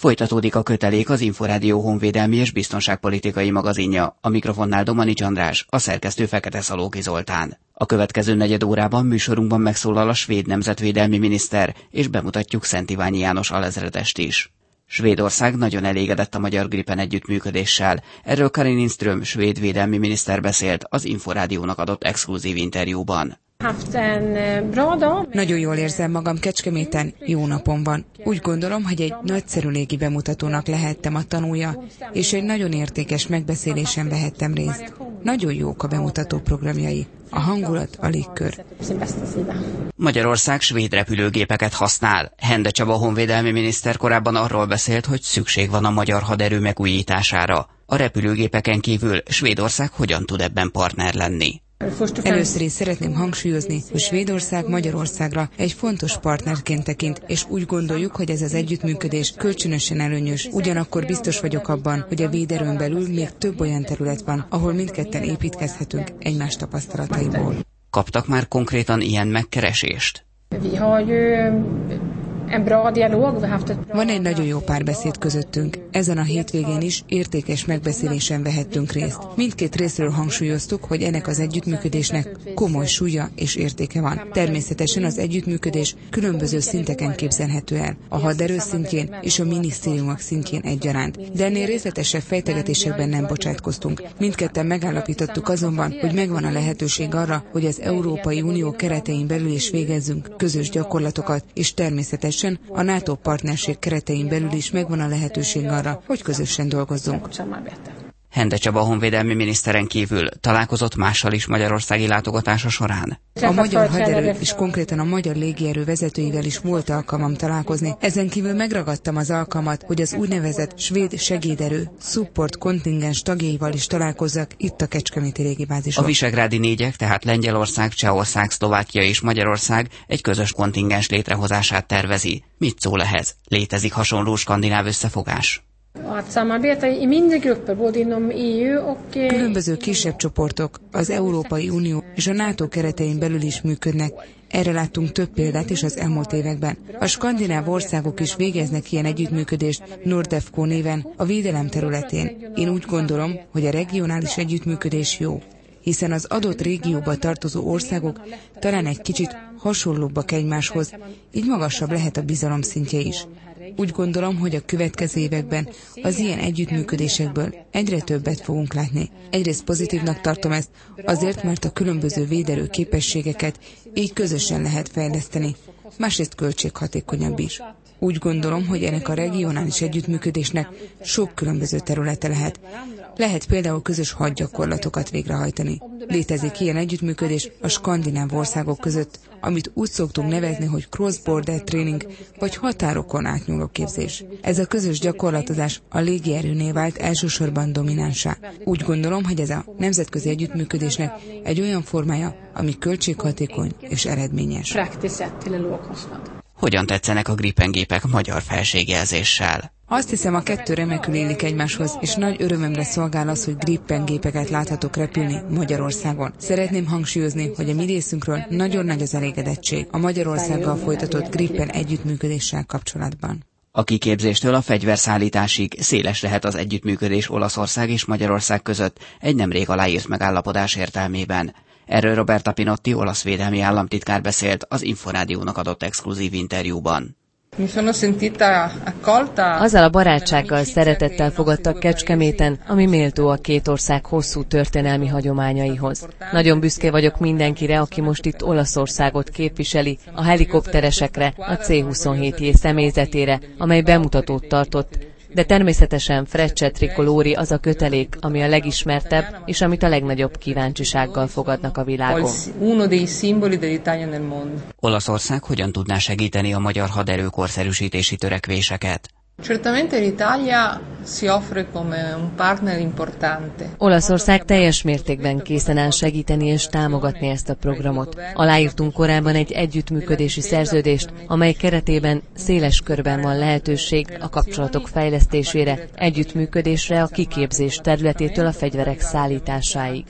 Folytatódik a kötelék az Inforádió honvédelmi és biztonságpolitikai magazinja. A mikrofonnál Domani András, a szerkesztő Fekete Szalóki Zoltán. A következő negyed órában műsorunkban megszólal a svéd nemzetvédelmi miniszter, és bemutatjuk Szent Iványi János alezredest is. Svédország nagyon elégedett a magyar gripen együttműködéssel. Erről Karin Lindström, svéd védelmi miniszter beszélt az Inforádiónak adott exkluzív interjúban. Eh, Nagyon jól érzem magam Kecskeméten, jó napom van. Úgy gondolom, hogy egy nagyszerű légi bemutatónak lehettem a tanúja, és egy nagyon értékes megbeszélésen vehettem részt. Nagyon jók a bemutató programjai. A hangulat, a légkör. Magyarország svéd repülőgépeket használ. Hende Csaba honvédelmi miniszter korábban arról beszélt, hogy szükség van a magyar haderő megújítására. A repülőgépeken kívül Svédország hogyan tud ebben partner lenni? Először is szeretném hangsúlyozni, hogy Svédország Magyarországra egy fontos partnerként tekint, és úgy gondoljuk, hogy ez az együttműködés kölcsönösen előnyös. Ugyanakkor biztos vagyok abban, hogy a véderőn belül még több olyan terület van, ahol mindketten építkezhetünk egymás tapasztalataiból. Kaptak már konkrétan ilyen megkeresést? Van egy nagyon jó párbeszéd közöttünk. Ezen a hétvégén is értékes megbeszélésen vehettünk részt. Mindkét részről hangsúlyoztuk, hogy ennek az együttműködésnek komoly súlya és értéke van. Természetesen az együttműködés különböző szinteken képzelhető el. A haderő szintjén és a minisztériumok szintjén egyaránt. De ennél részletesebb fejtegetésekben nem bocsátkoztunk. Mindketten megállapítottuk azonban, hogy megvan a lehetőség arra, hogy az Európai Unió keretein belül is végezzünk közös gyakorlatokat, és természetesen Természetesen a NATO partnerség keretein belül is megvan a lehetőség arra, hogy közösen dolgozzunk. Hende Csaba honvédelmi miniszteren kívül találkozott mással is magyarországi látogatása során? A magyar haderő és konkrétan a magyar légierő vezetőivel is volt alkalmam találkozni. Ezen kívül megragadtam az alkalmat, hogy az úgynevezett svéd segéderő support kontingens tagjaival is találkozzak itt a Kecskeméti légibázison. A visegrádi négyek, tehát Lengyelország, Csehország, Szlovákia és Magyarország egy közös kontingens létrehozását tervezi. Mit szól ehhez? Létezik hasonló skandináv összefogás? Különböző kisebb csoportok az Európai Unió és a NATO keretein belül is működnek. Erre láttunk több példát is az elmúlt években. A skandináv országok is végeznek ilyen együttműködést Nordefco néven a védelem területén. Én úgy gondolom, hogy a regionális együttműködés jó hiszen az adott régióba tartozó országok talán egy kicsit hasonlóbbak egymáshoz, így magasabb lehet a bizalom szintje is. Úgy gondolom, hogy a következő években az ilyen együttműködésekből egyre többet fogunk látni. Egyrészt pozitívnak tartom ezt, azért, mert a különböző véderő képességeket így közösen lehet fejleszteni, másrészt költséghatékonyabb is. Úgy gondolom, hogy ennek a regionális együttműködésnek sok különböző területe lehet. Lehet például közös hadgyakorlatokat végrehajtani. Létezik ilyen együttműködés a skandináv országok között, amit úgy szoktunk nevezni, hogy cross-border training, vagy határokon átnyúló képzés. Ez a közös gyakorlatozás a légierőnél vált elsősorban dominánsá. Úgy gondolom, hogy ez a nemzetközi együttműködésnek egy olyan formája, ami költséghatékony és eredményes. Hogyan tetszenek a Gripen gépek magyar felségjelzéssel? Azt hiszem, a kettő remekül élik egymáshoz, és nagy örömömre szolgál az, hogy Gripen gépeket láthatok repülni Magyarországon. Szeretném hangsúlyozni, hogy a mi részünkről nagyon nagy az elégedettség a Magyarországgal folytatott Gripen együttműködéssel kapcsolatban. A kiképzéstől a fegyverszállításig széles lehet az együttműködés Olaszország és Magyarország között egy nemrég aláírt megállapodás értelmében. Erről Roberta Pinotti, olasz védelmi államtitkár beszélt az Inforádiónak adott exkluzív interjúban. Azzal a barátsággal, szeretettel fogadtak Kecskeméten, ami méltó a két ország hosszú történelmi hagyományaihoz. Nagyon büszke vagyok mindenkire, aki most itt Olaszországot képviseli, a helikopteresekre, a C-27J személyzetére, amely bemutatót tartott, de természetesen Frecce Tricolori az a kötelék, ami a legismertebb, és amit a legnagyobb kíváncsisággal fogadnak a világon. Olaszország hogyan tudná segíteni a magyar haderő korszerűsítési törekvéseket? Certamente l'Italia si offre come un partner importante. Olaszország teljes mértékben készen áll segíteni és támogatni ezt a programot. Aláírtunk korábban egy együttműködési szerződést, amely keretében széles körben van lehetőség a kapcsolatok fejlesztésére, együttműködésre a kiképzés területétől a fegyverek szállításáig.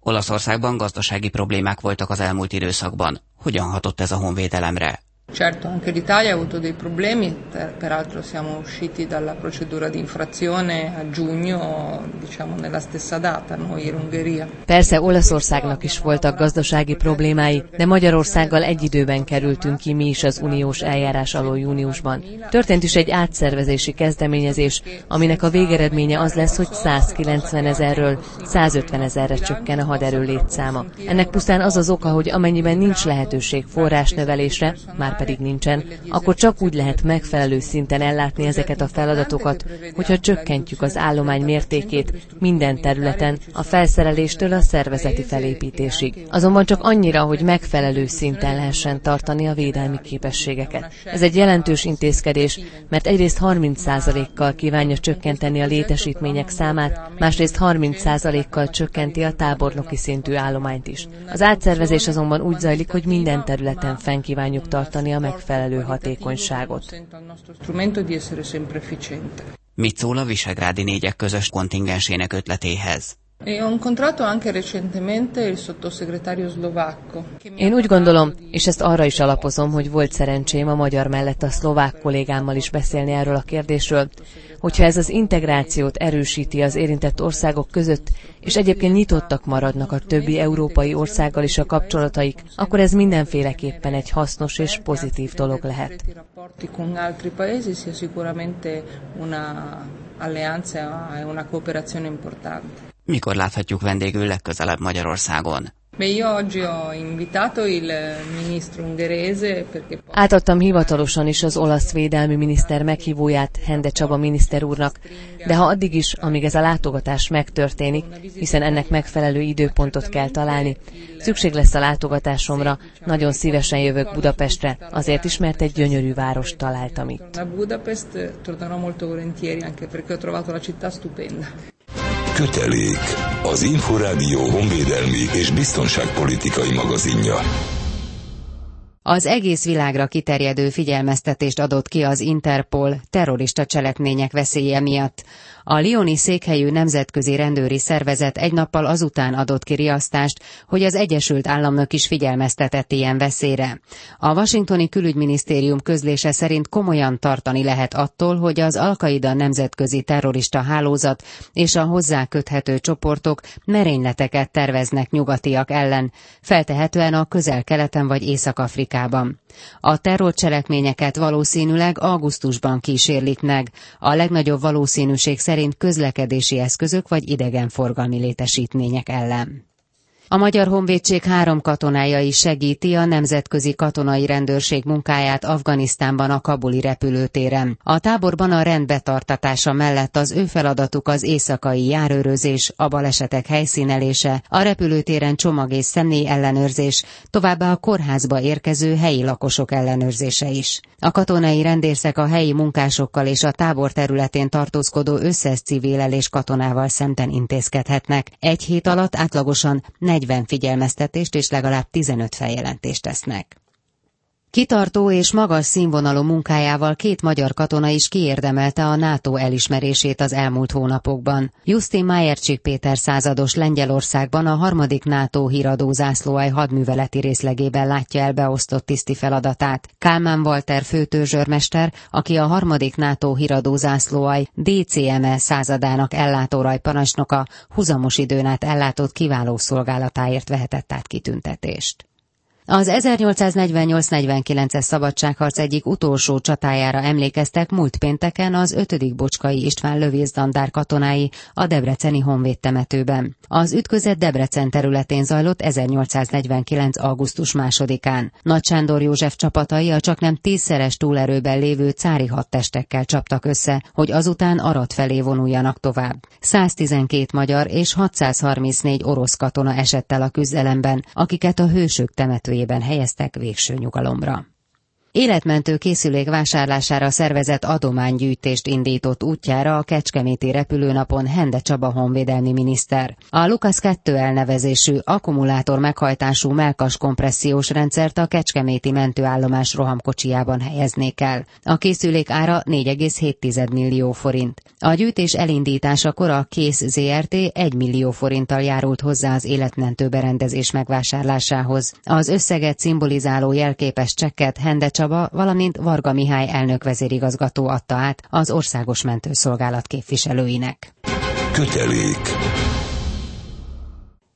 Olaszországban gazdasági problémák voltak az elmúlt időszakban. Hogyan hatott ez a honvédelemre? Certo, anche l'Italia ha avuto dei problemi, peraltro siamo usciti dalla procedura di infrazione a giugno, diciamo nella stessa data, noi in Ungheria. Persze Olaszországnak is voltak gazdasági problémái, de Magyarországgal egy időben kerültünk ki mi is az uniós eljárás alól júniusban. Történt is egy átszervezési kezdeményezés, aminek a végeredménye az lesz, hogy 190 ezerről 150 ezerre csökken a haderő létszáma. Ennek pusztán az az oka, hogy amennyiben nincs lehetőség forrásnövelésre, már pedig nincsen, akkor csak úgy lehet megfelelő szinten ellátni ezeket a feladatokat, hogyha csökkentjük az állomány mértékét minden területen, a felszereléstől a szervezeti felépítésig. Azonban csak annyira, hogy megfelelő szinten lehessen tartani a védelmi képességeket. Ez egy jelentős intézkedés, mert egyrészt 30%-kal kívánja csökkenteni a létesítmények számát, másrészt 30%-kal csökkenti a tábornoki szintű állományt is. Az átszervezés azonban úgy zajlik, hogy minden területen fenn kívánjuk tartani a megfelelő hatékonyságot. Mit szól a Visegrádi négyek közös kontingensének ötletéhez? Én úgy gondolom, és ezt arra is alapozom, hogy volt szerencsém a magyar mellett a szlovák kollégámmal is beszélni erről a kérdésről, hogyha ez az integrációt erősíti az érintett országok között, és egyébként nyitottak maradnak a többi európai országgal is a kapcsolataik, akkor ez mindenféleképpen egy hasznos és pozitív dolog lehet. Mikor láthatjuk vendégül legközelebb Magyarországon? Átadtam hivatalosan is az olasz védelmi miniszter meghívóját Hende Csaba miniszter úrnak, de ha addig is, amíg ez a látogatás megtörténik, hiszen ennek megfelelő időpontot kell találni, szükség lesz a látogatásomra, nagyon szívesen jövök Budapestre, azért is, mert egy gyönyörű város találtam itt. Kötelék. Az Inforádió honvédelmi és biztonságpolitikai magazinja. Az egész világra kiterjedő figyelmeztetést adott ki az Interpol terrorista cselekmények veszélye miatt. A Lioni székhelyű nemzetközi rendőri szervezet egy nappal azután adott ki riasztást, hogy az Egyesült Államnak is figyelmeztetett ilyen veszélyre. A washingtoni külügyminisztérium közlése szerint komolyan tartani lehet attól, hogy az Alkaida nemzetközi terrorista hálózat és a hozzá köthető csoportok merényleteket terveznek nyugatiak ellen, feltehetően a közel-keleten vagy Észak-Afrikában. A terrorcselekményeket valószínűleg augusztusban kísérlik meg, a legnagyobb valószínűség szerint közlekedési eszközök vagy idegenforgalmi létesítmények ellen. A Magyar Honvédség három katonája is segíti a Nemzetközi Katonai Rendőrség munkáját Afganisztánban a Kabuli repülőtéren. A táborban a rendbetartatása mellett az ő feladatuk az éjszakai járőrözés, a balesetek helyszínelése, a repülőtéren csomag és személy ellenőrzés, továbbá a kórházba érkező helyi lakosok ellenőrzése is. A katonai rendészek a helyi munkásokkal és a tábor területén tartózkodó összes civil és katonával szemten intézkedhetnek. Egy hét alatt átlagosan 40 figyelmeztetést és legalább 15 feljelentést tesznek. Kitartó és magas színvonalú munkájával két magyar katona is kiérdemelte a NATO elismerését az elmúlt hónapokban. Justin Majercsik Péter százados Lengyelországban a harmadik NATO híradó zászlóaj hadműveleti részlegében látja el beosztott tiszti feladatát. Kálmán Walter főtőzsörmester, aki a harmadik NATO híradó zászlóaj DCME századának ellátóraj parancsnoka, huzamos időn át ellátott kiváló szolgálatáért vehetett át kitüntetést. Az 1848-49-es szabadságharc egyik utolsó csatájára emlékeztek múlt pénteken az 5. Bocskai István lövészlandár katonái a Debreceni Honvéd temetőben. Az ütközet Debrecen területén zajlott 1849. augusztus másodikán. Nagy Sándor József csapatai a csaknem tízszeres túlerőben lévő cári hadtestekkel csaptak össze, hogy azután Arat felé vonuljanak tovább. 112 magyar és 634 orosz katona esett el a küzdelemben, akiket a hősök temető temetőjében helyeztek végső nyugalomra. Életmentő készülék vásárlására szervezett adománygyűjtést indított útjára a Kecskeméti repülőnapon Hende Csaba honvédelmi miniszter. A Lukasz 2 elnevezésű akkumulátor meghajtású melkas kompressziós rendszert a Kecskeméti mentőállomás rohamkocsijában helyeznék el. A készülék ára 4,7 millió forint. A gyűjtés elindításakor a Kész ZRT 1 millió forinttal járult hozzá az életmentő berendezés megvásárlásához. Az összeget szimbolizáló jelképes csekket Hende Csaba Csaba, valamint Varga Mihály elnök vezérigazgató adta át az Országos Mentőszolgálat képviselőinek. Kötelék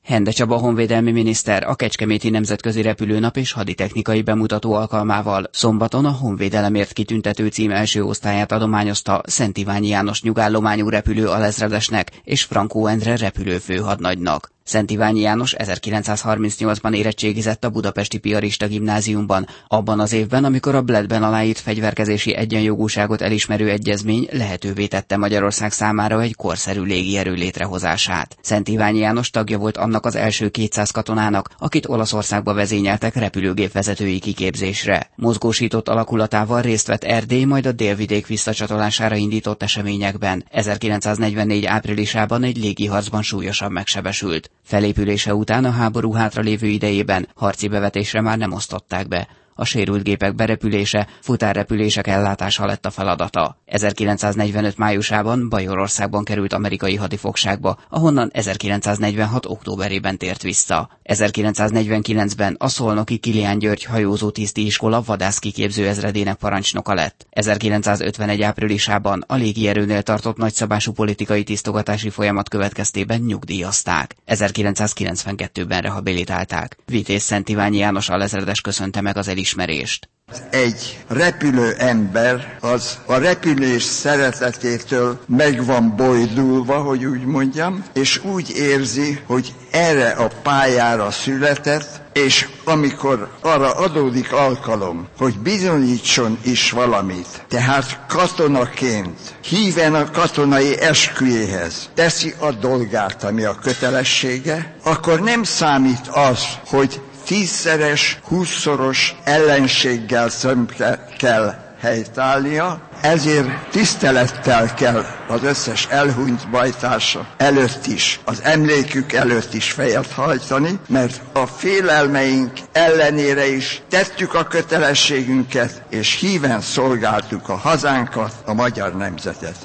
Hende Csaba honvédelmi miniszter a Kecskeméti Nemzetközi Repülőnap és haditechnikai bemutató alkalmával szombaton a Honvédelemért kitüntető cím első osztályát adományozta Szent Iványi János nyugállományú repülő alezredesnek és Frankó Endre repülőfőhadnagynak. Szent Iványi János 1938-ban érettségizett a Budapesti Piarista Gimnáziumban, abban az évben, amikor a Bledben aláírt fegyverkezési egyenjogúságot elismerő egyezmény lehetővé tette Magyarország számára egy korszerű légierő létrehozását. Szent Iványi János tagja volt annak az első 200 katonának, akit Olaszországba vezényeltek repülőgépvezetői kiképzésre. Mozgósított alakulatával részt vett Erdély, majd a délvidék visszacsatolására indított eseményekben. 1944 áprilisában egy légiharcban súlyosan megsebesült. Felépülése után a háború hátralévő idejében harci bevetésre már nem osztották be a sérült gépek berepülése, futárrepülések ellátása lett a feladata. 1945 májusában Bajorországban került amerikai hadifogságba, ahonnan 1946. októberében tért vissza. 1949-ben a szolnoki Kilián György hajózó tiszti iskola vadászkiképző ezredének parancsnoka lett. 1951 áprilisában a légierőnél tartott nagyszabású politikai tisztogatási folyamat következtében nyugdíjazták. 1992-ben rehabilitálták. Vitéz Szent Iványi János alezredes köszönte meg az elismerést elismerést. Egy repülő ember az a repülés szeretetétől meg van bojdulva, hogy úgy mondjam, és úgy érzi, hogy erre a pályára született, és amikor arra adódik alkalom, hogy bizonyítson is valamit, tehát katonaként híven a katonai esküjéhez teszi a dolgát, ami a kötelessége, akkor nem számít az, hogy tízszeres, húszszoros ellenséggel szembe kell helytállnia, ezért tisztelettel kell az összes elhunyt bajtársa előtt is, az emlékük előtt is fejet hajtani, mert a félelmeink ellenére is tettük a kötelességünket, és híven szolgáltuk a hazánkat, a magyar nemzetet.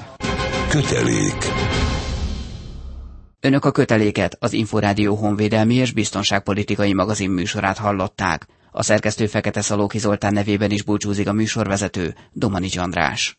Kötelék Önök a köteléket, az Inforádió honvédelmi és biztonságpolitikai magazin műsorát hallották. A szerkesztő Fekete Szalóki Zoltán nevében is búcsúzik a műsorvezető, Domanics András.